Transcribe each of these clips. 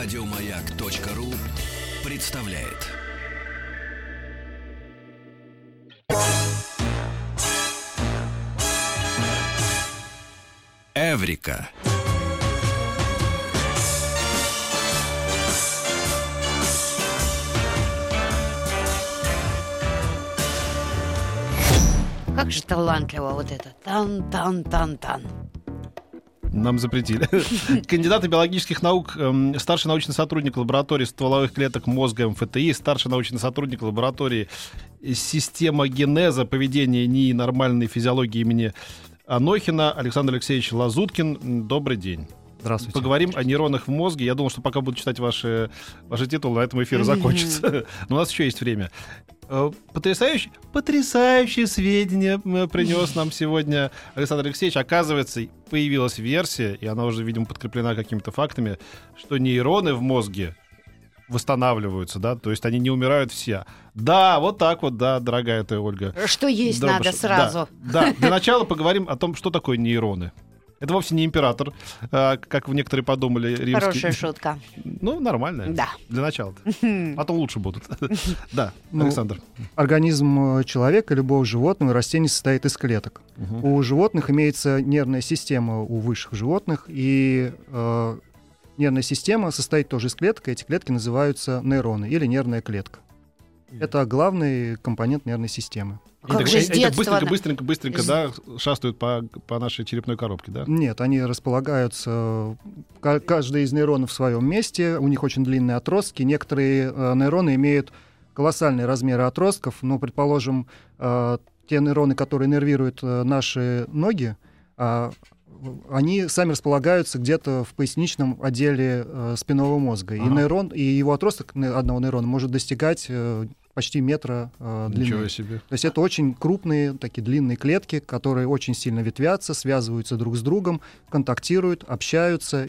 Радиомаяк.ру представляет. Эврика. Как же талантливо вот это. Тан-тан-тан-тан. Нам запретили. Кандидат биологических наук, эм, старший научный сотрудник лаборатории стволовых клеток мозга МФТИ, старший научный сотрудник лаборатории система генеза поведения НИИ нормальной физиологии имени Анохина Александр Алексеевич Лазуткин. Добрый день. Здравствуйте. Поговорим о нейронах в мозге. Я думал, что пока буду читать ваши, ваши титулы, на этом эфир закончится. Но у нас еще есть время. Э, Потрясающие, потрясающие сведения принес нам сегодня Александр Алексеевич. Оказывается, появилась версия, и она уже, видимо, подкреплена какими-то фактами, что нейроны в мозге восстанавливаются, да, то есть они не умирают все. Да, вот так вот, да, дорогая ты, Ольга. Что есть Дробыш. надо сразу. Да, да, для начала поговорим о том, что такое нейроны. Это вовсе не император, а, как некоторые подумали. Римский. Хорошая шутка. Ну, нормально. Да. Для начала. Потом лучше будут. Да, Ну, Александр. Организм э, человека, любого животного, растения состоит из клеток. У животных имеется нервная система у высших животных, и э, нервная система состоит тоже из клеток, и эти клетки называются нейроны или нервная клетка. Это главный компонент нервной системы. И Как так- же и с так детства... быстренько, быстренько, быстренько, да, шастают по, по нашей черепной коробке, да? Нет, они располагаются, ка- каждый из нейронов в своем месте, у них очень длинные отростки. Некоторые э, нейроны имеют колоссальные размеры отростков, ну, предположим, э, те нейроны, которые нервируют э, наши ноги, а, они сами располагаются где-то в поясничном отделе э, спинного мозга. И Ага. нейрон, и его отросток одного нейрона может достигать э, почти метра э, длины. Ничего себе. То есть это очень крупные, такие длинные клетки, которые очень сильно ветвятся, связываются друг с другом, контактируют, общаются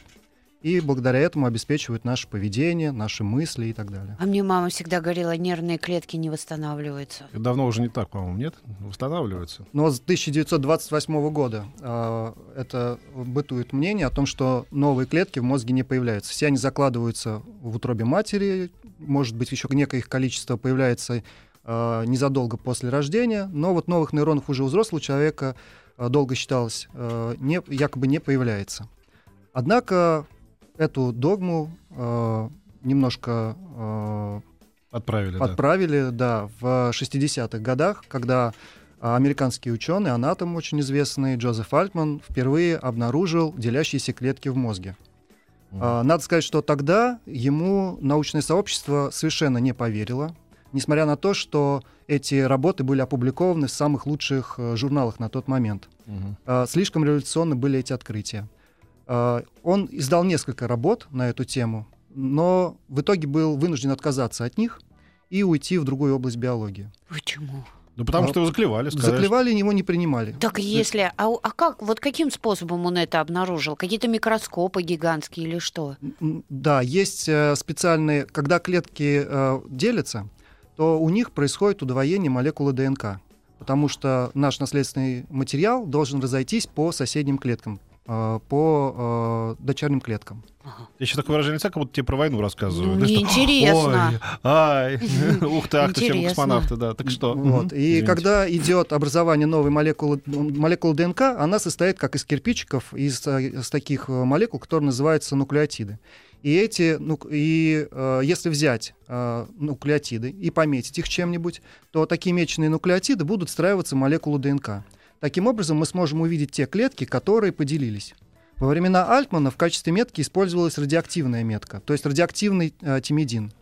и благодаря этому обеспечивают наше поведение, наши мысли и так далее. А мне мама всегда говорила, нервные клетки не восстанавливаются. Давно уже не так, по-моему, нет? Восстанавливаются. Но с 1928 года э, это бытует мнение о том, что новые клетки в мозге не появляются. Все они закладываются в утробе матери, может быть, еще некое их количество появляется э, незадолго после рождения, но вот новых нейронов уже у взрослого человека э, долго считалось, э, не, якобы не появляется. Однако эту догму э, немножко э, Отправили, да. Отправили, да, в 60-х годах, когда американский ученый, анатом очень известный, Джозеф Альтман, впервые обнаружил делящиеся клетки в мозге. А, Надо сказать, что тогда ему научное сообщество совершенно не поверило, несмотря на то, что эти работы были опубликованы в самых лучших э, журналах на тот момент. А, Слишком революционны были эти открытия. А, Он издал несколько работ на эту тему, но в итоге был вынужден отказаться от них и уйти в другую область биологии. Почему? Ну, потому А, что его заклевали, сказали. Заклевали, его не принимали. Так если... А, а как? Вот каким способом он это обнаружил? Какие-то микроскопы гигантские или что? Да, есть э, специальные, когда клетки э, делятся, то у них происходит удвоение молекулы ДНК, потому что наш наследственный материал должен разойтись по соседним клеткам, по э, дочерним клеткам. Я сейчас такое выражение лица, как будто тебе про войну рассказывают. Ну, Да что, неинтересно. Ой, ай, ух ты, ах ты, все Интересно. космонавты, да. Так что? Вот. И когда идет образование новой молекулы, молекулы ДНК, она состоит как из кирпичиков, из, э, из таких э, молекул, которые называются нуклеотиды. И эти, ну, и э, если взять э, нуклеотиды и пометить их чем-нибудь, то такие меченые нуклеотиды будут встраиваться в молекулу ДНК. Таким образом, мы сможем увидеть те клетки, которые поделились. Во времена Альтмана в качестве метки использовалась радиоактивная метка, то есть радиоактивный э, тимидин.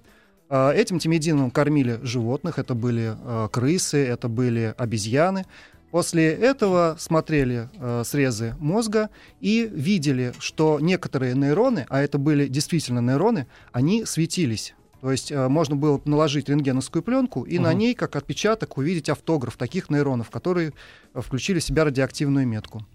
А, Этим тимидином кормили животных, это были э, крысы, это были обезьяны. После этого смотрели э, срезы мозга и видели, что некоторые нейроны, а это были действительно нейроны, они светились. То есть э, можно было наложить рентгеновскую пленку и на Мгм. ней, как отпечаток, увидеть автограф таких нейронов, которые э, включили в себя радиоактивную метку.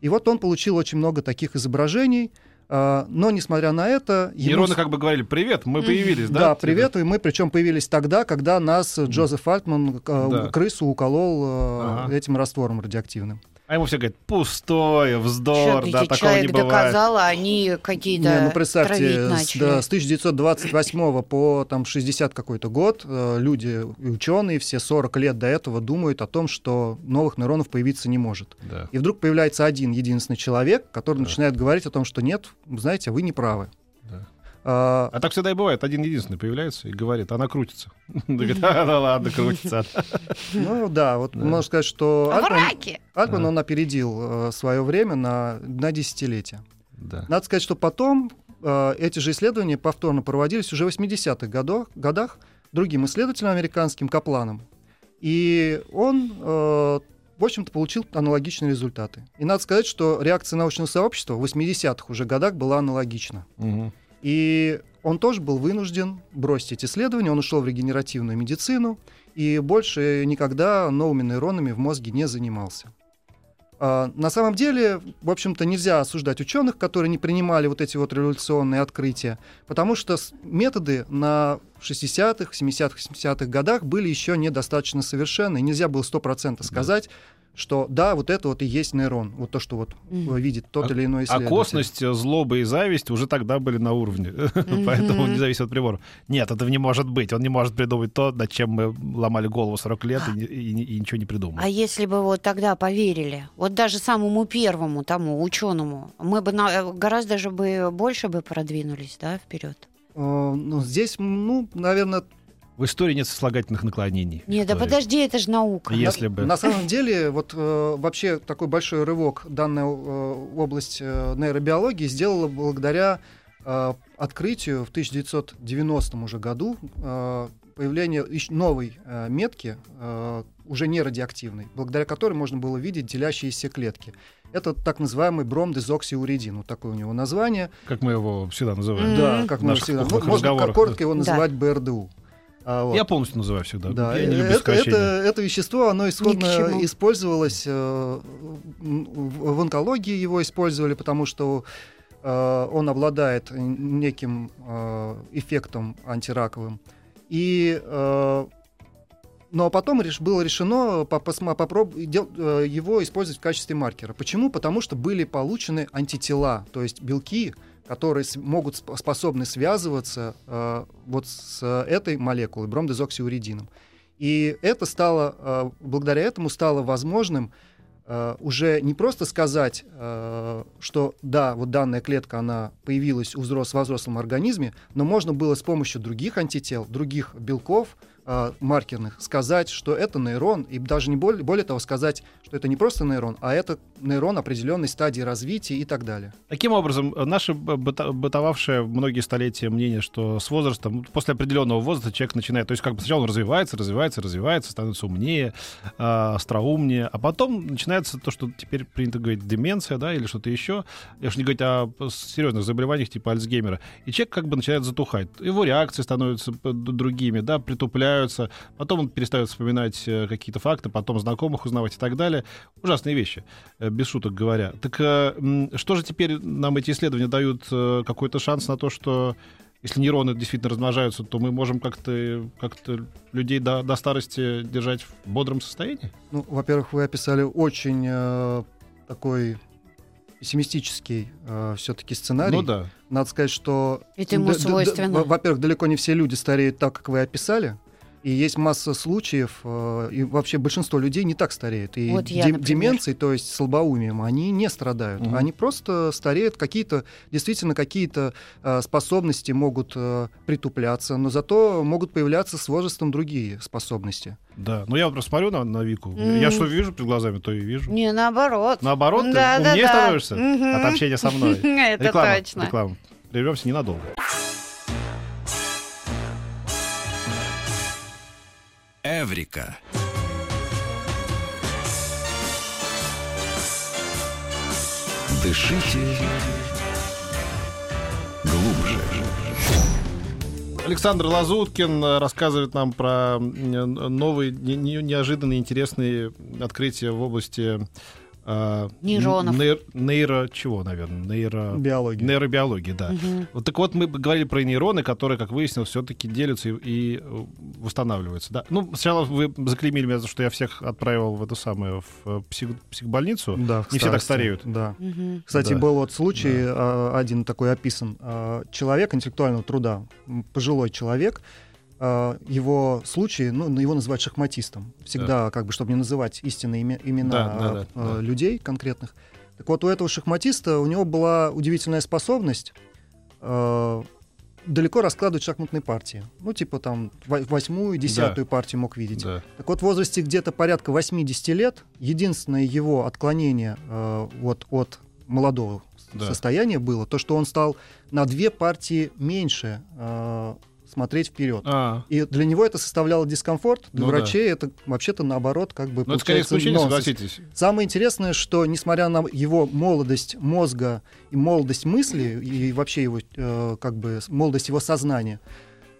И вот он получил очень много таких изображений, а, но, несмотря на это... ему Нейроны как бы говорили, привет, мы появились, да? Да, привет, и мы причем появились тогда, когда нас э, Джозеф Альтман э, Да. крысу уколол э, Ага. этим раствором радиоактивным. А ему все говорят, пустое, вздор, где да, такого человек не бывает. доказал, а они какие-то Не, ну представьте, травить с, да, с 1928 по там 60 какой-то год э, люди и ученые все 40 лет до этого думают о том, что новых нейронов появиться не может. Да. И вдруг появляется один единственный человек, который Да. начинает говорить о том, что нет, знаете, вы не правы. Да. А, А так всегда и бывает. Один единственный появляется и говорит, она крутится. Говорит, «А, да ладно, крутится. ну да, вот Да. можно сказать, что Альтман, Да. он опередил свое время на. Да. Надо сказать, что потом э, эти же исследования повторно проводились уже в 80-х годах, годах другим исследователем американским Капланом. И он, э, в общем-то, получил аналогичные результаты. И надо сказать, что реакция научного сообщества в 80-х уже годах была аналогична. Мгм. И он тоже был вынужден бросить эти исследования, он ушел в регенеративную медицину и больше никогда новыми нейронами в мозге не занимался. А, На самом деле, в общем-то, нельзя осуждать ученых, которые не принимали вот эти вот революционные открытия, потому что методы на 60-х, 70-х, 70-х годах были еще недостаточно совершенны, нельзя было 100% сказать, что да, вот это вот и есть нейрон, вот то, что вот э, видит тот А- или иной А исследователь. косность, злоба и зависть уже тогда были на уровне. Поэтому не зависит от прибора. Нет, этого не может быть. Он не может придумать то, над чем мы ломали голову 40 лет и и не- и ничего не А придумали. если бы вот тогда поверили, вот даже самому первому тому ученому, мы бы на- гораздо же бы больше бы продвинулись, да, вперед. Э, Ну, здесь, ну, наверное, В истории нет сослагательных наклонений. Нет, да подожди, это же наука. Если бы. На самом деле, вот э, вообще такой большой рывок данная э, область э, нейробиологии сделала благодаря э, открытию в 1990 уже году э, появления ещё новой э, метки, э, уже не радиоактивной, благодаря которой можно было видеть делящиеся клетки. Это так называемый бромдезоксиуридин, вот такое у него название. Как мы его всегда называем. Да, как мы наших всегда. ну, Можно коротко его Да. называть БРДУ. А, вот. Я полностью называю всегда. Да, Я не люблю это, это, это вещество, оно исходно использовалось, э, в в онкологии его использовали, потому что э, он обладает неким э, эффектом антираковым. И, э, но потом реш- было решено попроб- дел- э, его использовать в качестве маркера. Почему? Потому что были получены антитела, то есть белки, которые могут сп- способны связываться э, вот с этой молекулой, бромдезоксиуридином. И это стало, э, благодаря этому стало возможным э, уже не просто сказать, э, что да, вот данная клетка, она появилась у взрос, во взрослом организме, но можно было с помощью других антител, других белков э, маркерных сказать, что это нейрон, и даже не более, более того сказать, что это не просто нейрон, а это нейрон определенной стадии развития и так далее. Таким образом, э, наше бытовавшее многие столетия мнение, что с возрастом, после определенного возраста человек начинает, то есть как бы сначала он развивается, развивается, развивается, становится умнее, а, остроумнее, а потом начинается то, что теперь принято говорить деменция, да, или что-то еще. Я уж не говорить о серьезных заболеваниях типа Альцгеймера. И человек как бы начинает затухать. Его реакции становятся другими, да, притупляются. Потом он перестает вспоминать э, какие-то факты, потом знакомых узнавать и так далее. Ужасные вещи, э, без шуток говоря. Так э, что же теперь нам эти исследования дают э, какой-то шанс на то, что если нейроны действительно размножаются, то мы можем как-то как людей до, до старости держать в бодром состоянии? Ну, во-первых, вы описали очень э, такой пессимистический все-таки сценарий. Ну да. Надо сказать, что... Это ему свойственно. во- Во-первых, далеко не все люди стареют так, как вы описали. И есть масса случаев, э, и вообще большинство людей не так стареют. И Вот я, де- например. деменцией, то есть слабоумием, они не страдают. Мгм. Они просто стареют, какие-то, действительно, какие-то э, способности могут э, притупляться, но зато могут появляться с возрастом другие способности. Да. Ну я вот просто смотрю на, на Вику. М. Я что вижу перед глазами, то и вижу. Не, наоборот. Наоборот, ты Да, да, умнее да. становишься Мгм. от общения со мной. Это реклама, точно. реклама. Прервемся ненадолго. Эврика. Дышите глубже. Александр Лазуткин э, рассказывает нам про м, новые, не- не- неожиданные, интересные открытия в области а, Нейронов. нейр- нейро чего, наверное? Нейро... Биология. Нейробиологии, да. Мгм. Вот так вот мы говорили про нейроны, которые, как выяснилось, все-таки делятся и, и, э, восстанавливаются. Да? Ну, сначала вы заклеймили меня за то, что я всех отправил в эту самую в э, псих- психбольницу. Да, в Не все так стареют. Да. Мгм. Кстати, Да. был вот случай, а, один такой описан. Человек интеллектуального труда, пожилой человек, его случай, ну, его называют шахматистом. Всегда, как бы, чтобы не называть истинные име- имена Да, да, да, а, да. людей конкретных. Так вот, у этого шахматиста, у него была удивительная способность а, далеко раскладывать шахматные партии. Ну, типа там во- восьмую, десятую партию мог видеть. Да. Так вот, в возрасте где-то порядка 80 лет единственное его отклонение э, вот от молодого Да. состояния было то, что он стал на две партии меньше э, смотреть вперед. А, И для него это составляло дискомфорт. Для Ну да. врачей это вообще-то наоборот, как бы ну это скорее получается исключение, нонсенс. согласитесь. Самое интересное, что несмотря на его молодость мозга и молодость мысли, и вообще его, э, как бы, молодость его сознания,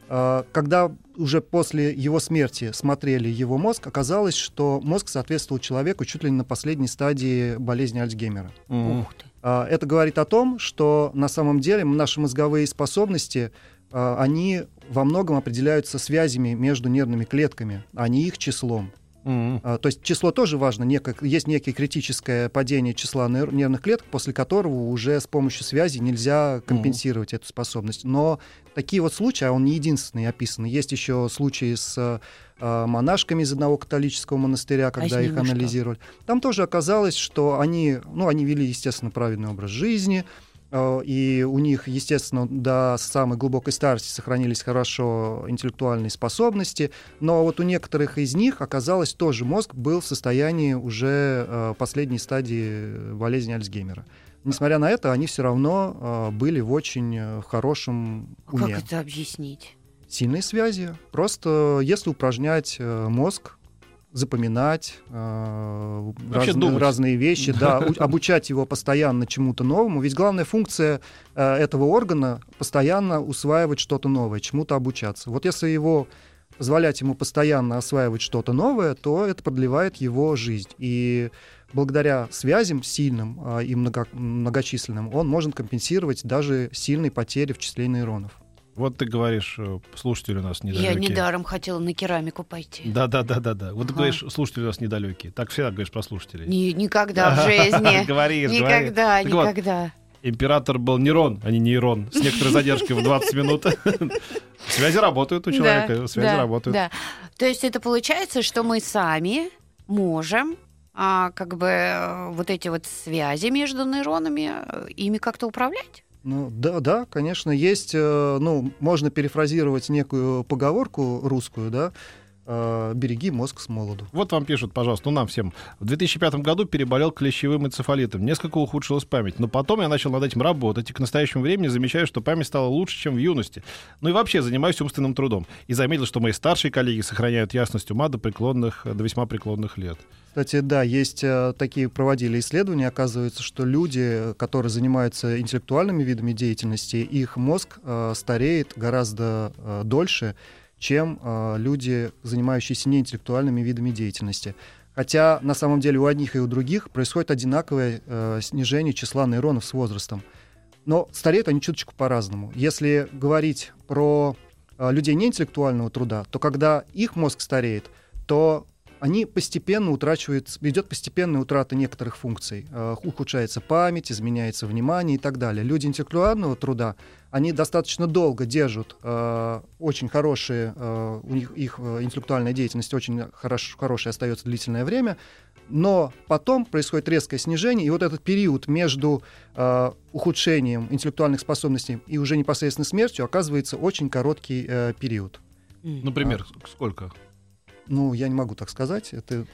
э, когда уже после его смерти смотрели его мозг, оказалось, что мозг соответствовал человеку чуть ли не на последней стадии болезни Альцгеймера. Ух ты. А, Это говорит о том, что на самом деле наши мозговые способности, они во многом определяются связями между нервными клетками, а не их числом. А, То есть число тоже важно. Некое- есть некое критическое падение числа нер- нервных клеток, после которого уже с помощью связи нельзя компенсировать эту способность. Но такие вот случаи, а он не единственный описан. Есть еще случаи с а, монашками из одного католического монастыря, когда с их ними что? анализировали. Там тоже оказалось, что они, ну, они вели, естественно, правильный образ жизни, и у них, естественно, до самой глубокой старости сохранились хорошо интеллектуальные способности, но вот у некоторых из них оказалось тоже мозг был в состоянии уже э, последней стадии болезни Альцгеймера. Несмотря на это, они все равно э, были в очень э, хорошем А уме. как это объяснить? Сильные связи. Просто если упражнять э, мозг, запоминать э, Вообще разные, думать. разные вещи, да, у- обучать его постоянно чему-то новому. Ведь главная функция э, этого органа постоянно усваивать что-то новое, чему-то обучаться. Вот если его позволять ему постоянно осваивать что-то новое, то это продлевает его жизнь. И благодаря связям сильным а, и много- многочисленным он может компенсировать даже сильные потери в числе нейронов. Вот ты говоришь, э, слушатели у нас Я недалекие. недаром хотела на керамику пойти. Да, да, да, да, да. Вот ты Ага. говоришь, слушатели у нас недалекие. Так всегда говоришь про слушателей. Ни- никогда в жизни. Говоришь. Никогда, никогда. Император был нейрон, а не нейрон, с некоторой задержкой в 20 минут. Связи работают у человека, связи работают. Да. То есть это получается, что мы сами можем а, как бы э, вот эти вот связи между нейронами, э, ими как-то управлять? Ну да, да, конечно, есть, э, ну, можно перефразировать некую поговорку русскую, да, береги мозг с молоду. Вот вам пишут, пожалуйста, ну нам всем. В 2005 году переболел клещевым энцефалитом. Несколько ухудшилась память. Но потом я начал над этим работать, и к настоящему времени замечаю, что память стала лучше, чем в юности. Ну и вообще занимаюсь умственным трудом. И заметил, что мои старшие коллеги сохраняют ясность ума до преклонных, до весьма преклонных лет. Кстати, да, есть э, такие проводили исследования, оказывается, что люди, которые занимаются интеллектуальными видами деятельности, их мозг э, стареет гораздо э, дольше, чем э, люди, занимающиеся неинтеллектуальными видами деятельности. Хотя на самом деле у одних и у других происходит одинаковое э, снижение числа нейронов с возрастом. Но стареют они чуточку по-разному. Если говорить про э, людей неинтеллектуального труда, то когда их мозг стареет, то они постепенно утрачивают, идет постепенная утрата некоторых функций. Э, Ухудшается память, изменяется внимание и так далее. Люди интеллектуального труда, они достаточно долго держат э, очень хорошие, э, у них их интеллектуальная деятельность очень хорош, хорошая остается длительное время, но потом происходит резкое снижение, и вот этот период между э, ухудшением интеллектуальных способностей и уже непосредственно смертью оказывается очень короткий э, период. Например, сколько? Ну, я не могу так сказать. Это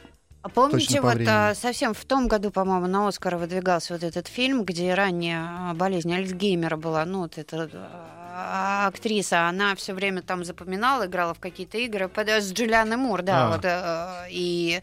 А помните, вот а, совсем в том году, по-моему, на Оскар выдвигался вот этот фильм, где ранняя а, болезнь Альцгеймера была, ну, вот это а, актриса, она все время там запоминала, играла в какие-то игры под- с Джулианой Мур, да, А. вот, э, и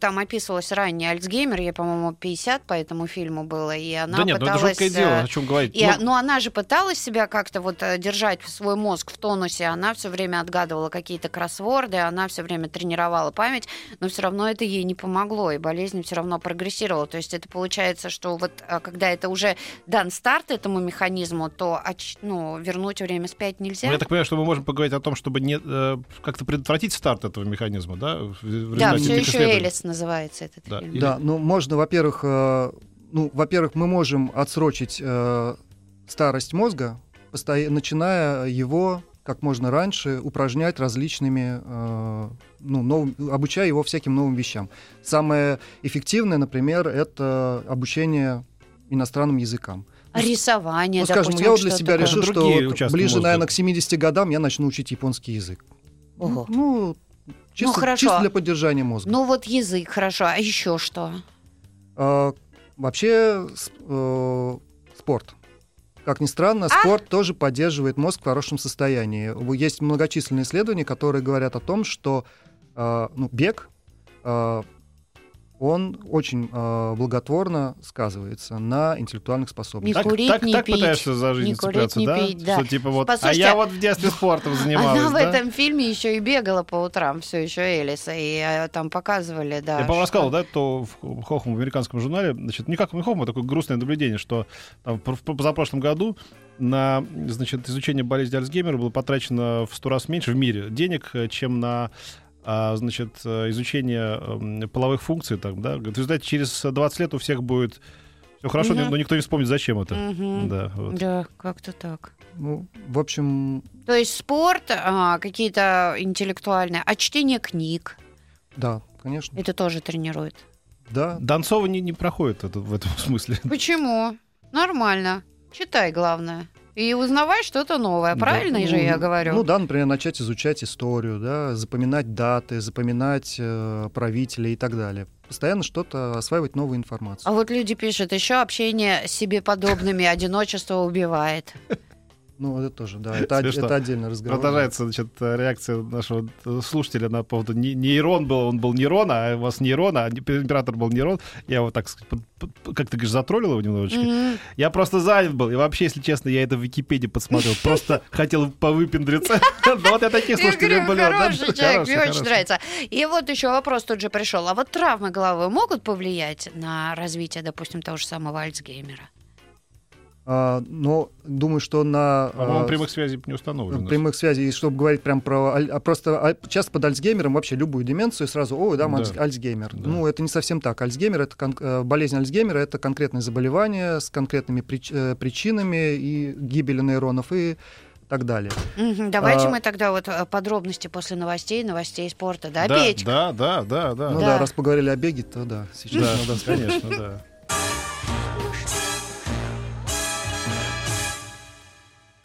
там описывалось ранний Альцгеймер, ей, по-моему, 50 по этому фильму было, и она да нет, ну это пыталась... жуткое дело, э, о чем говорить. и, Ну, а- ну, она же пыталась себя как-то вот э, держать свой мозг в тонусе, она все время отгадывала какие-то кроссворды, она все время тренировала память, но все равно это ей не помогло, и болезнь все равно прогрессировала. То есть это получается, что вот а, когда это уже дан старт этому механизму, то ну, вернуть время спять нельзя. Ну, Я так понимаю, что мы можем поговорить о том, чтобы не, э, как-то предотвратить старт этого механизма, да? в- да, все еще. Элис называется этот Да, фильм. Да, ну можно, во-первых, э, ну, во-первых, мы можем отсрочить э, старость мозга, начиная его как можно раньше упражнять различными, э, ну, новым- обучая его всяким новым вещам. Самое эффективное, например, это обучение иностранным языкам. Рисование, ну, скажем, допустим, я вот для что себя такое? решил, Это что другие вот ближе, наверное, к 70 годам я начну учить японский язык. Ого. Ну, чисто, хорошо. чисто для поддержания мозга. Ну вот язык, хорошо. А еще что? А, вообще э, спорт. Как ни странно, А? спорт тоже поддерживает мозг в хорошем состоянии. Есть многочисленные исследования, которые говорят о том, что э, ну, бег, э, он очень э, благотворно сказывается на интеллектуальных Не способностях. Так, курить, так, не так пить, пытаешься за жизнь не курить, цепляться, не да? пить, да. Что типа вот, а я вот в детстве спортом занималась, Она в да? этом фильме еще и бегала по утрам, все еще Элиса, и э, там показывали, да. Я, по-моему, что- рассказывал, да, то в Хохом в американском журнале, значит, не как в Хохом, а такое грустное наблюдение, что там, в в позапрошлом году на, значит, изучение болезни Альцгеймера было потрачено в сто раз меньше в мире денег, э, чем на а, значит, э, изучение эм, половых функций. Так, да? В результате через 20 лет у всех будет все хорошо, Мгм. но никто не вспомнит, зачем это. Мгм. Да, вот. Да, как-то так. Ну, в общем, То есть спорт, а, какие-то интеллектуальные, а чтение книг, да, конечно. это тоже тренирует. Да, Донцова не, не проходит это, в этом смысле. Почему? Нормально. Читай, главное. И узнавай что-то новое, Да. правильно же Ну, я говорю? Ну да, например, начать изучать историю, да, запоминать даты, запоминать э, правителей и так далее. Постоянно что-то осваивать новую информацию. А вот люди пишут, еще общение с себе подобными одиночество убивает. Ну, это тоже, да, это, Смешно. это отдельный разговор. Продолжается, значит, реакция нашего слушателя на поводу не- нейрон был, он был нейрон, а у вас нейрон, а император был нейрон. Я вот так, как ты говоришь, затроллил его немножечко. Мгм. Я просто занят был. И вообще, если честно, я это в Википедии подсмотрел. Просто хотел повыпендриться. Да вот я таких Я слушателей говорю, был. да, хороший человек, мне очень нравится. И вот еще вопрос тут же пришел. А вот травмы головы могут повлиять на развитие, допустим, того же самого Альцгеймера? А, но думаю, что на По-моему, а, прямых связей не установлено. прямых связей, и чтобы говорить прям про... а просто аль- часто под Альцгеймером вообще любую деменцию сразу, ой, да, Да. Альц- Альцгеймер. Да. Ну, это не совсем так. Альцгеймер, это кон- э, болезнь Альцгеймера, это конкретное заболевание с конкретными прич- э, причинами и гибели нейронов и так далее. Давайте А- мы тогда вот э, подробности после новостей, новостей спорта. Да, Да, Петь? да, да, да, да. Ну Да. да, раз поговорили о беге, то да, сейчас Да, надо конечно, да.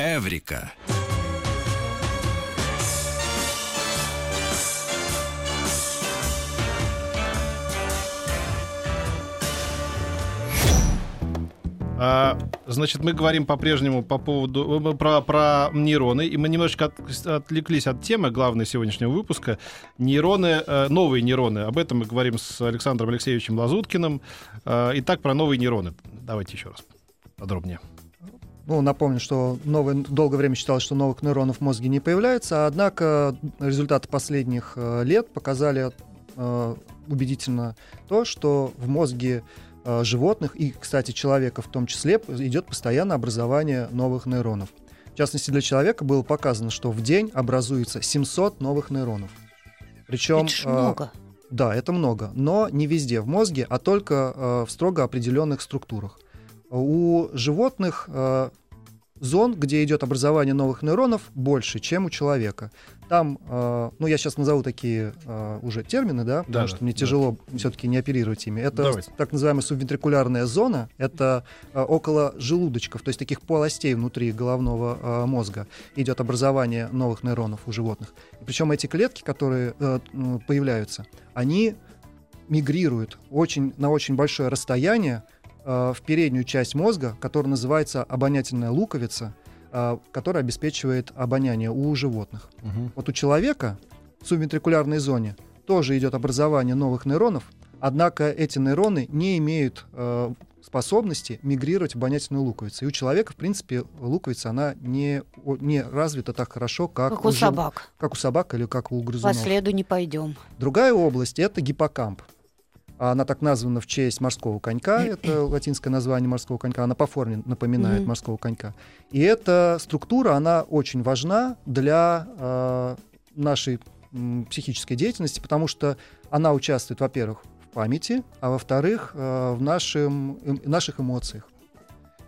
Эврика. А, значит, мы говорим по-прежнему по поводу э, про, про нейроны, и мы немножечко от- отвлеклись от темы главной сегодняшнего выпуска. Нейроны, э, новые нейроны. Об этом мы говорим с Александром Алексеевичем Лазуткиным. Э, Итак, про новые нейроны. Давайте еще раз подробнее. Ну, напомню, что новое, долгое время считалось, что новых нейронов в мозге не появляется, однако результаты последних э, лет показали э, убедительно то, что в мозге э, животных и, кстати, человека в том числе идет постоянное образование новых нейронов. В частности, для человека было показано, что в день образуется 700 новых нейронов. Причем, Это ж э, много. да, это много, но не везде в мозге, а только э, в строго определенных структурах. У животных э, зон, где идет образование новых нейронов, больше, чем у человека. Там, э, ну я сейчас назову такие э, уже термины, да, потому Да, что да, мне да. тяжело все-таки не оперировать ими. Это Давайте. так называемая субвентрикулярная зона, это э, около желудочков, то есть таких полостей внутри головного э, мозга идет образование новых нейронов у животных. И причем эти клетки, которые э, появляются, они мигрируют очень, на очень большое расстояние в переднюю часть мозга, которая называется обонятельная луковица, а, который обеспечивает обоняние у животных. Мгм. Вот у человека в субвентрикулярной зоне тоже идет образование новых нейронов, однако эти нейроны не имеют э, способности мигрировать в обонятельную луковицу. И у человека, в принципе, луковица, она не, не развита так хорошо, как, Как у жив- собак. как у собак или как у По грызунов. следу не пойдем. Другая область — это гиппокамп. Она так названа в честь морского конька, это латинское название морского конька, она по форме напоминает Мгм. морского конька. И эта структура, она очень важна для э, нашей м, психической деятельности, потому что она участвует, во-первых, в памяти, а во-вторых, э, в нашем, эм, наших эмоциях.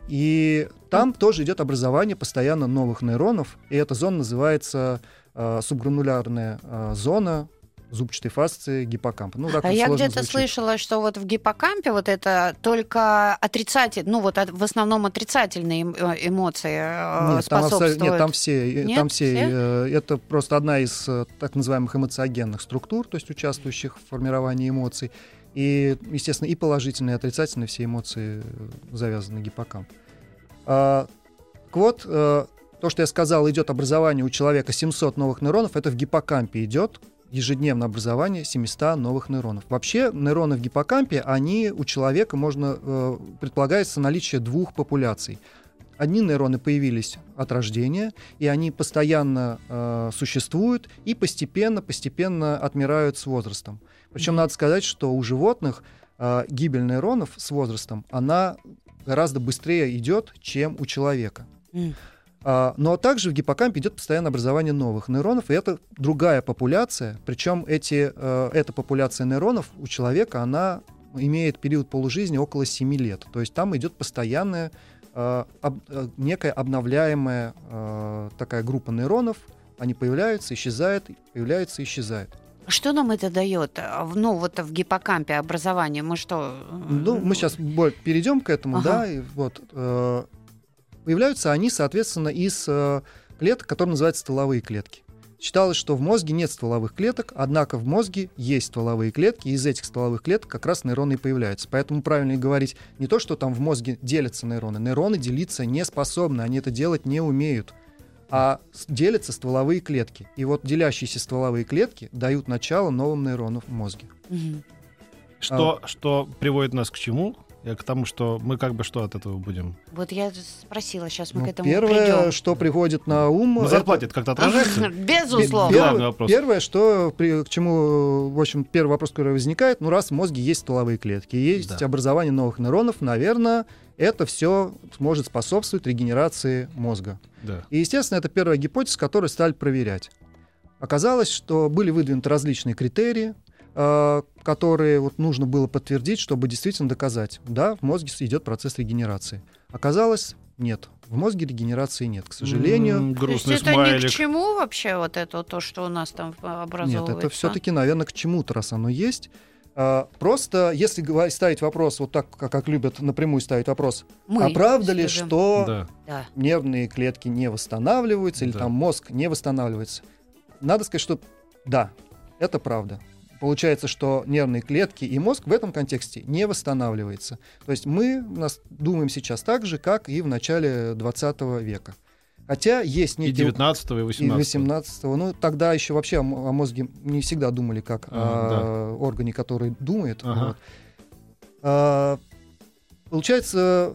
И там тоже идет образование постоянно новых нейронов, и эта зона называется э, субгранулярная э, зона зубчатой фасции гиппокампа. Ну, А я где-то звучит. слышала, что вот в гиппокампе вот это только отрицательные, ну вот от- в основном отрицательные эм- э, эмоции э, Нет, там, способствуют. нет, там все, э, Нет? там все, Все? это просто одна из так называемых эмоциогенных структур, то есть участвующих в формировании эмоций. И, естественно, и положительные, и отрицательные все эмоции завязаны гиппокамп. А, так вот, то, что я сказал, идет образование у человека 700 новых нейронов, это в гиппокампе идет ежедневное образование 700 новых нейронов. Вообще нейроны в гиппокампе, они у человека можно, э, предполагается наличие двух популяций. Одни нейроны появились от рождения, и они постоянно э, существуют и постепенно, постепенно отмирают с возрастом. Причем надо сказать, что у животных э, гибель нейронов с возрастом, она гораздо быстрее идет, чем у человека. М. А, Но также в гиппокампе идет постоянное образование новых нейронов, и это другая популяция. Причем эти, э, эта популяция нейронов у человека, она имеет период полужизни около 7 лет. То есть там идет постоянная э, об- э, некая обновляемая э, такая группа нейронов. Они появляются, исчезают, появляются, исчезают. Что нам это дает? А, Ну, вот в гиппокампе образование, мы что? Ну, мы сейчас перейдем к этому, Ага. да, и вот э, появляются они, соответственно, из э, клеток, которые называются стволовые клетки. Считалось, что в мозге нет стволовых клеток, однако в мозге есть стволовые клетки, и из этих стволовых клеток как раз нейроны и появляются. Поэтому правильно говорить не то, что там в мозге делятся нейроны. Нейроны делиться не способны, они это делать не умеют. А делятся стволовые клетки. И вот делящиеся стволовые клетки дают начало новым нейронам в мозге. Что, что приводит нас к чему? Я к тому, что мы как бы что от этого будем? Вот я спросила, сейчас мы Ну, к этому первое, придем. что приходит на ум, зарплате это как-то отражается? Безусловно. Пер- Первое, Главный вопрос. первое, что при- к чему, в общем, первый вопрос, который возникает, ну раз в мозге есть стволовые клетки, есть Да. образование новых нейронов, наверное, это все может способствовать регенерации мозга. Да. И, естественно, это первая гипотеза, которую стали проверять. Оказалось, что были выдвинуты различные критерии, э, которые вот нужно было подтвердить, чтобы действительно доказать, да, в мозге идет процесс регенерации. Оказалось, нет, в мозге регенерации нет, к сожалению. М, То есть Грустный это ни смайлик. к чему вообще вот это, то, что у нас там э, Нет, образовывается? это все-таки, наверное, к чему-то, раз оно есть. А, Просто, если ставить вопрос вот так, как, любят напрямую ставить вопрос, Мы а правда ли, что. Да. нервные клетки не восстанавливаются или Да. там мозг не восстанавливается? Надо сказать, что да, это правда. Получается, что нервные клетки и мозг в этом контексте не восстанавливается. То есть мы нас думаем сейчас так же, как и в начале 20 века. Хотя есть И некие 19 и и 18 18 Ну, тогда еще вообще о, мо- о мозге не всегда думали как Ага, о органе, который думает. Ага. Вот. А, получается,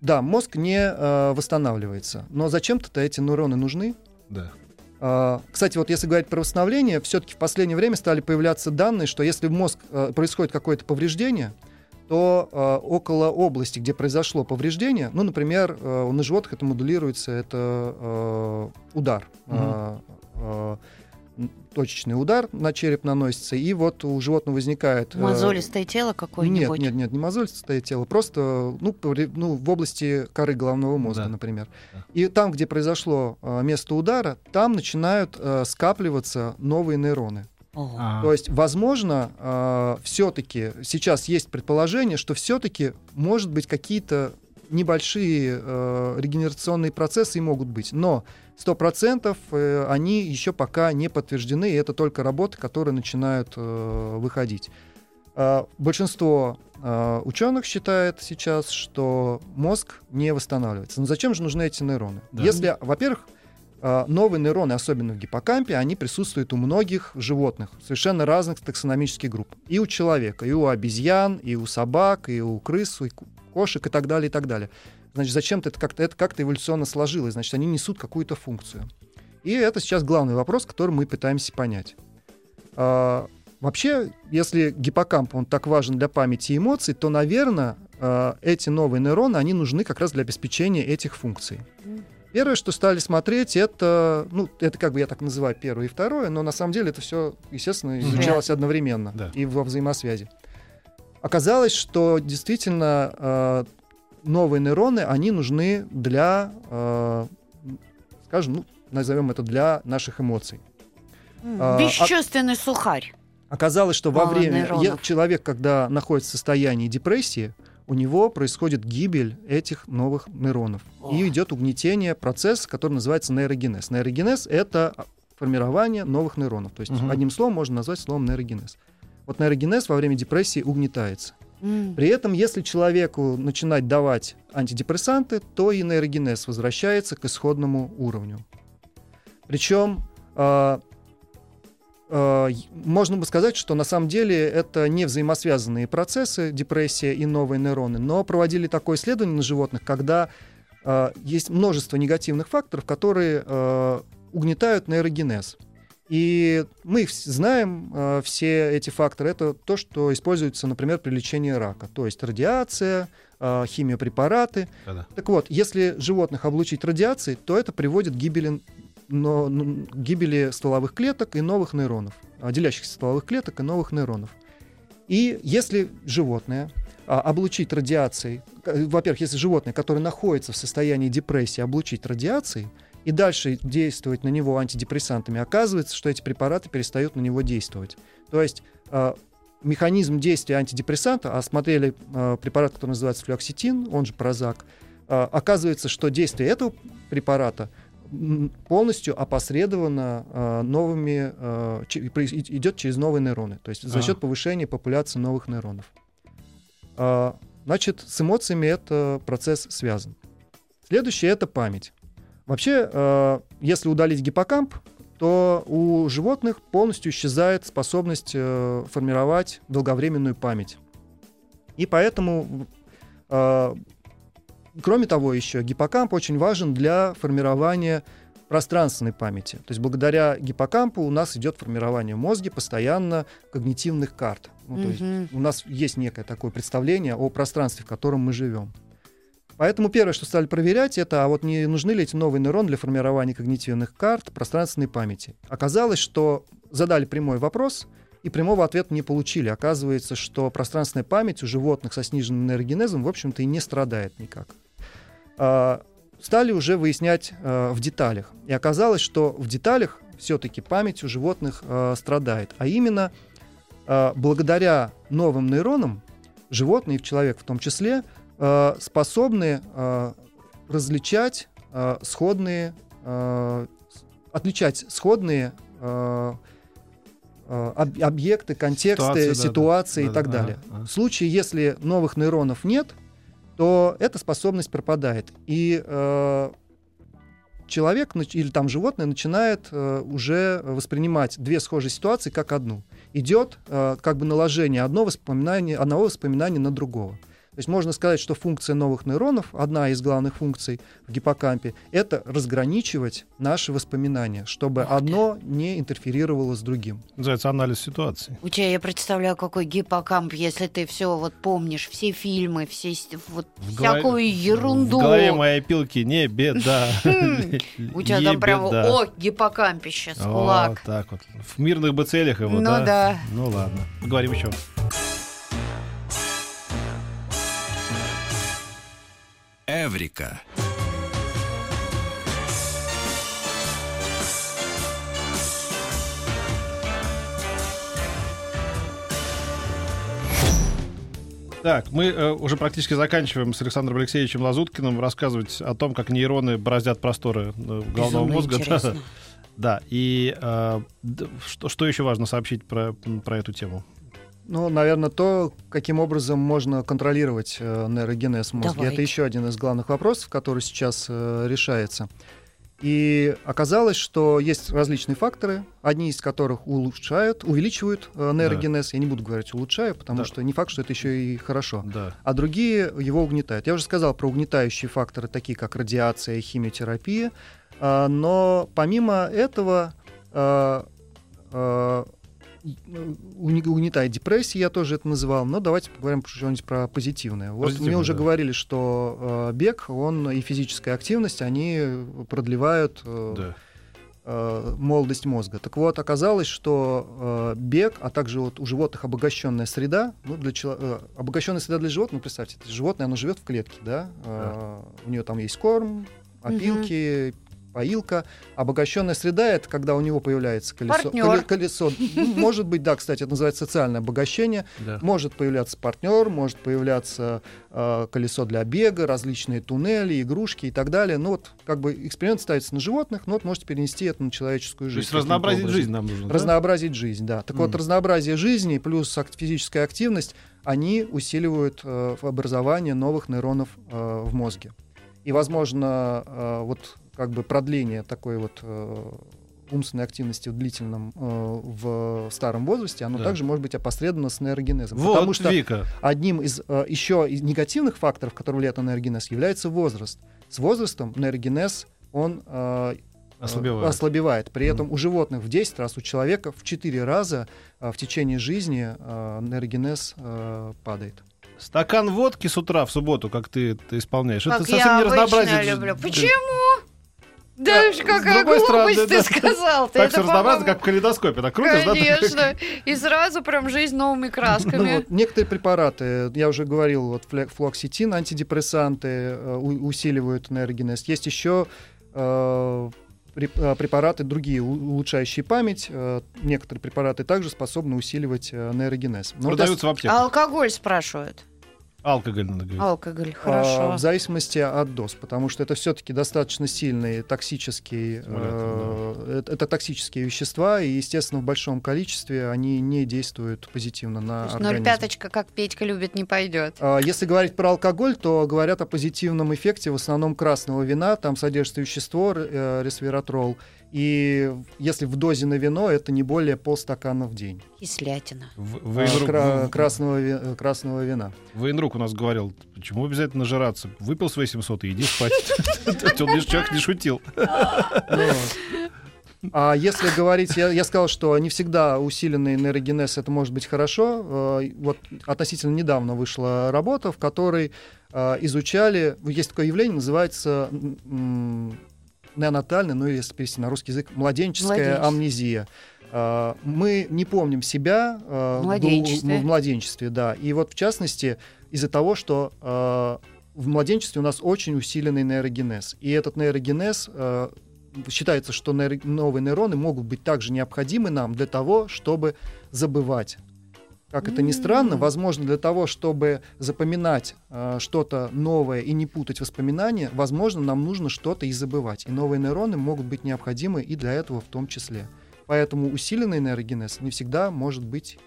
да, мозг не а, восстанавливается. Но зачем-то эти нейроны нужны. Да. А, Кстати, вот если говорить про восстановление, все-таки в последнее время стали появляться данные, что если в мозг а, происходит какое-то повреждение, то а, около области, где произошло повреждение, ну, например, а, на животных это модулируется, это а, удар, м, точечный удар на череп наносится, и вот у животного возникает... э, Мозолистое тело нет, какое-нибудь. нет, нет, не мозолистое тело, просто ну, повре- ну, в области коры головного мозга, Да. например. Да. И там, где произошло э, место удара, там начинают э, скапливаться новые нейроны. А, То есть, возможно, все-таки сейчас есть предположение, что все-таки, может быть, какие-то небольшие э, регенерационные процессы и могут быть, но 100% э, они еще пока не подтверждены, и это только работы, которые начинают э, выходить. э, большинство э, ученых считает сейчас, что мозг не восстанавливается. Но зачем же нужны эти нейроны? Да. Если, во-первых, э, новые нейроны, особенно в гиппокампе, они присутствуют у многих животных, совершенно разных таксономических групп. И у человека, и у обезьян, и у собак, и у крыс, и кошек, и так далее, и так далее. Значит, зачем-то это как-то, это как-то эволюционно сложилось, значит, они несут какую-то функцию. И это сейчас главный вопрос, который мы пытаемся понять. А, вообще, если гиппокамп, он так важен для памяти и эмоций, то, наверное, а, эти новые нейроны, они нужны как раз для обеспечения этих функций. Первое, что стали смотреть, это, ну, это как бы я так называю первое и второе, но на самом деле это все, естественно, изучалось одновременно Да. и во взаимосвязи. Оказалось, что действительно э, новые нейроны, они нужны для, э, скажем, ну, назовем это для наших эмоций. А, а- Бесчувственный сухарь. Оказалось, что во Мало время нейронов. человек, когда находится в состоянии депрессии, у него происходит гибель этих новых нейронов. И идет угнетение процесса, который называется нейрогенез. Нейрогенез — это формирование новых нейронов. То есть Мгм. одним словом можно назвать словом нейрогенез. Вот нейрогенез во время депрессии угнетается. При этом, если человеку начинать давать антидепрессанты, то и нейрогенез возвращается к исходному уровню. Причем а, й- можно бы сказать, что на самом деле это не взаимосвязанные процессы, депрессия и новые нейроны, но проводили такое исследование на животных, когда а, есть множество негативных факторов, которые а, угнетают нейрогенез. И мы их знаем, э, все эти факторы. Это то, что используется, например, при лечении рака. То есть радиация, э, химиопрепараты. Да-да. Так вот, если животных облучить радиацией, то это приводит к гибели, но- ну, гибели стволовых клеток и новых нейронов, а, делящихся стволовых клеток и новых нейронов. И если животное а, облучить радиацией, э, во-первых, если животное, которое находится в состоянии депрессии, облучить радиацией, и дальше действовать на него антидепрессантами, оказывается, что эти препараты перестают на него действовать. То есть а, механизм действия антидепрессанта, а смотрели а, препарат, который называется флюоксетин, он же прозак, а, оказывается, что действие этого препарата полностью опосредовано а, новыми, и- идет через новые нейроны, то есть за счет повышения популяции новых нейронов. А, Значит, с эмоциями это процесс связан. Следующее это память. Вообще, э, если удалить гиппокамп, то у животных полностью исчезает способность э, формировать долговременную память. И поэтому, э, кроме того, еще гиппокамп очень важен для формирования пространственной памяти. То есть благодаря гиппокампу у нас идет формирование в мозге постоянно когнитивных карт. Ну, то есть Мгм. у нас есть некое такое представление о пространстве, в котором мы живем. Поэтому первое, что стали проверять, это а вот не нужны ли эти новые нейроны для формирования когнитивных карт пространственной памяти. Оказалось, что задали прямой вопрос, и прямого ответа не получили. Оказывается, что пространственная память у животных со сниженным нейрогенезом, в общем-то, и не страдает никак. А, Стали уже выяснять а, в деталях. И оказалось, что в деталях все-таки память у животных а, страдает. А именно, а, благодаря новым нейронам животные, и человек в том числе, э, способны э, различать э, сходные, э, отличать сходные э, об- объекты, контексты, Ситуации, да, ситуации да. и так Да-да, далее. ага, ага. В случае, если новых нейронов нет, то эта способность пропадает. И э, человек или там животное начинает э, уже воспринимать две схожие ситуации как одну. Идет э, как бы наложение одно воспоминание, одного воспоминания на другого. То есть можно сказать, что функция новых нейронов, одна из главных функций в гиппокампе, это разграничивать наши воспоминания, чтобы Ух ты. одно не интерферировало с другим. Называется анализ ситуации. У тебя я представляю, какой гиппокамп, если ты все вот помнишь, все фильмы, все с- вот В голове- всякую ерунду. В голове моей пилки не беда. У тебя там прям, беда. о, гиппокампище, Вот кулак. так вот. В мирных бы целях его, Ну да? да. Ну ладно. Говорим еще. Эврика. Так, мы э, уже практически заканчиваем с Александром Алексеевичем Лазуткиным рассказывать о том, как нейроны бороздят просторы э, головного Безумно мозга. Да, интересно. Да, и э, что, что еще важно сообщить про, про эту тему? Ну, наверное, то, каким образом можно контролировать э, нейрогенез мозга. Давайте. Это еще один из главных вопросов, который сейчас э, решается. И оказалось, что есть различные факторы, одни из которых улучшают, увеличивают э, нейрогенез. Я не буду говорить улучшаю, потому Да. что не факт, что это еще и хорошо. Да. А другие его угнетают. Я уже сказал про угнетающие факторы, такие как радиация и химиотерапия. А, Но помимо этого а, уни- угнетает депрессия, я тоже это называл. Но давайте поговорим что-нибудь про позитивное. Вот Позитивное, мне уже да. говорили, что э, бег, он и физическая активность, они продлевают э, Да. э, молодость мозга. Так вот, оказалось, что э, бег, а также вот у животных обогащенная среда, ну, для чело- э, обогащенная среда для животных, ну, представьте, это животное, оно живет в клетке, да, Э, у нее там есть корм, опилки, поилка. Обогащенная среда это когда у него появляется колесо. Партнёр. коле- колесо. Может быть, да, кстати, это называется социальное обогащение. Да. Может появляться партнер, может появляться э, колесо для бега, различные туннели, игрушки и так далее. Ну вот как бы эксперимент ставится на животных, но вот можете перенести это на человеческую То жизнь. есть каким-то разнообразить образом. жизнь нам нужно. да? Разнообразить жизнь, да. Так вот, Мгм. разнообразие жизни плюс ак- физическая активность, они усиливают э, образование новых нейронов э, в мозге. И, возможно, э, вот как бы продление такой вот э, умственной активности в длительном э, в старом возрасте, оно Да. также может быть опосредовано с нейрогенезом. Вот, потому что Вика. одним из э, еще из негативных факторов, которые влияют на нейрогенез, является возраст. С возрастом нейрогенез он э, э, Ослабевает. ослабевает. При этом у животных в 10 раз, у человека в 4 раза э, в течение жизни э, нейрогенез э, падает. Стакан водки с утра в субботу, как ты это исполняешь, Как это я совсем не обычно разнообразие. люблю. Почему? Да Да, какая другой стороны, глупость ты да. сказал. Так это, все разнообразно, как в калейдоскопе. Так крутишь, да? Конечно. И сразу прям жизнь новыми Ну, красками. вот некоторые препараты, я уже говорил, вот флуоксетин, антидепрессанты э, усиливают нейрогенез. Есть еще э, э, препараты другие, улучшающие память. Некоторые препараты также способны усиливать нейрогенез. Но вот я Продаются в А аптеках. алкоголь спрашивают. Алкоголь надо говорить. Алкоголь, А, хорошо. В зависимости от доз, потому что это все-таки достаточно сильные токсические, э, это, это токсические вещества, и, естественно, в большом количестве они не действуют позитивно на То есть организм. Ноль пяточка, как Петька любит, не пойдет. А, Если говорить про алкоголь, то говорят о позитивном эффекте в основном красного вина. Там содержится вещество э, ресвератрол. И если в дозе на вино, это не более полстакана в день. Кислятина. В- А, Военрук, кра- в- красного, ви- красного вина. Военрук у нас говорил, почему обязательно нажираться? Выпил свои 700 и иди спать. Он человек не шутил. А если говорить, я, я сказал, что не всегда усиленный нейрогенез это может быть хорошо. Э, Вот относительно недавно вышла работа, в которой э, изучали, есть такое явление, называется неонатальная, ну если перевести на русский язык, младенческая амнезия. Э, Мы не помним себя В младенчестве. в младенчестве, да. И вот в частности из-за того, что э, в младенчестве у нас очень усиленный нейрогенез. И этот нейрогенез считается, что новые нейроны могут быть также необходимы нам для того, чтобы забывать. Как это ни странно, возможно, для того, чтобы запоминать э, что-то новое и не путать воспоминания, возможно, нам нужно что-то и забывать. И новые нейроны могут быть необходимы и для этого в том числе. Поэтому усиленный нейрогенез не всегда может быть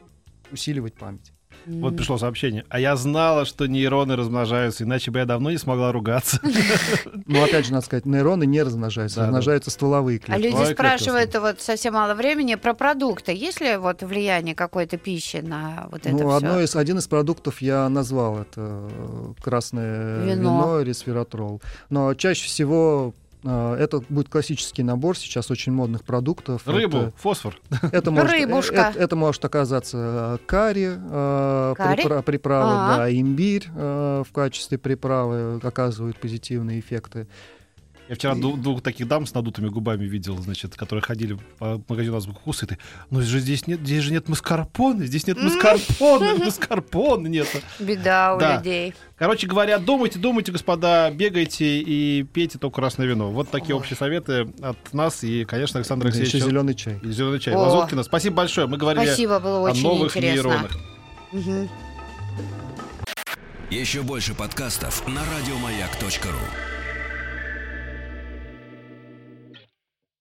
усиливать память. Вот пришло сообщение. А я знала, что нейроны размножаются, иначе бы я давно не смогла ругаться. Но опять же, надо сказать, нейроны не размножаются, размножаются стволовые А клетки. люди Ой, спрашивают вот совсем мало времени про продукты. Есть ли вот влияние какой-то пищи на вот это ну, одно из, один из продуктов я назвал, это э, красное Вино. вино, и ресвератрол. Но чаще всего это будет классический набор сейчас очень модных продуктов. Рыбу, фосфор. Это, это может, Рыбушка. Это, это может оказаться э, карри, э, Карри? припра- приправа, А. да, имбирь в качестве приправы оказывают позитивные эффекты. Я вчера двух, двух таких дам с надутыми губами видел, значит, которые ходили по магазину азбука ты, ну же здесь нет, здесь же нет маскарпоне, здесь нет маскарпоне, маскарпоне нет. Беда у Да. людей. Короче говоря, думайте, думайте, господа, бегайте и пейте только красное вино. Вот такие Ой. общие советы от нас и, конечно, Александр Да, еще Алексеевич. зеленый чай. И зеленый чай. О. Лазуткина. Спасибо большое. Мы говорили Спасибо, было о очень новых интересно. нейронах. Мгм. Еще больше подкастов на радиомаяк.ру.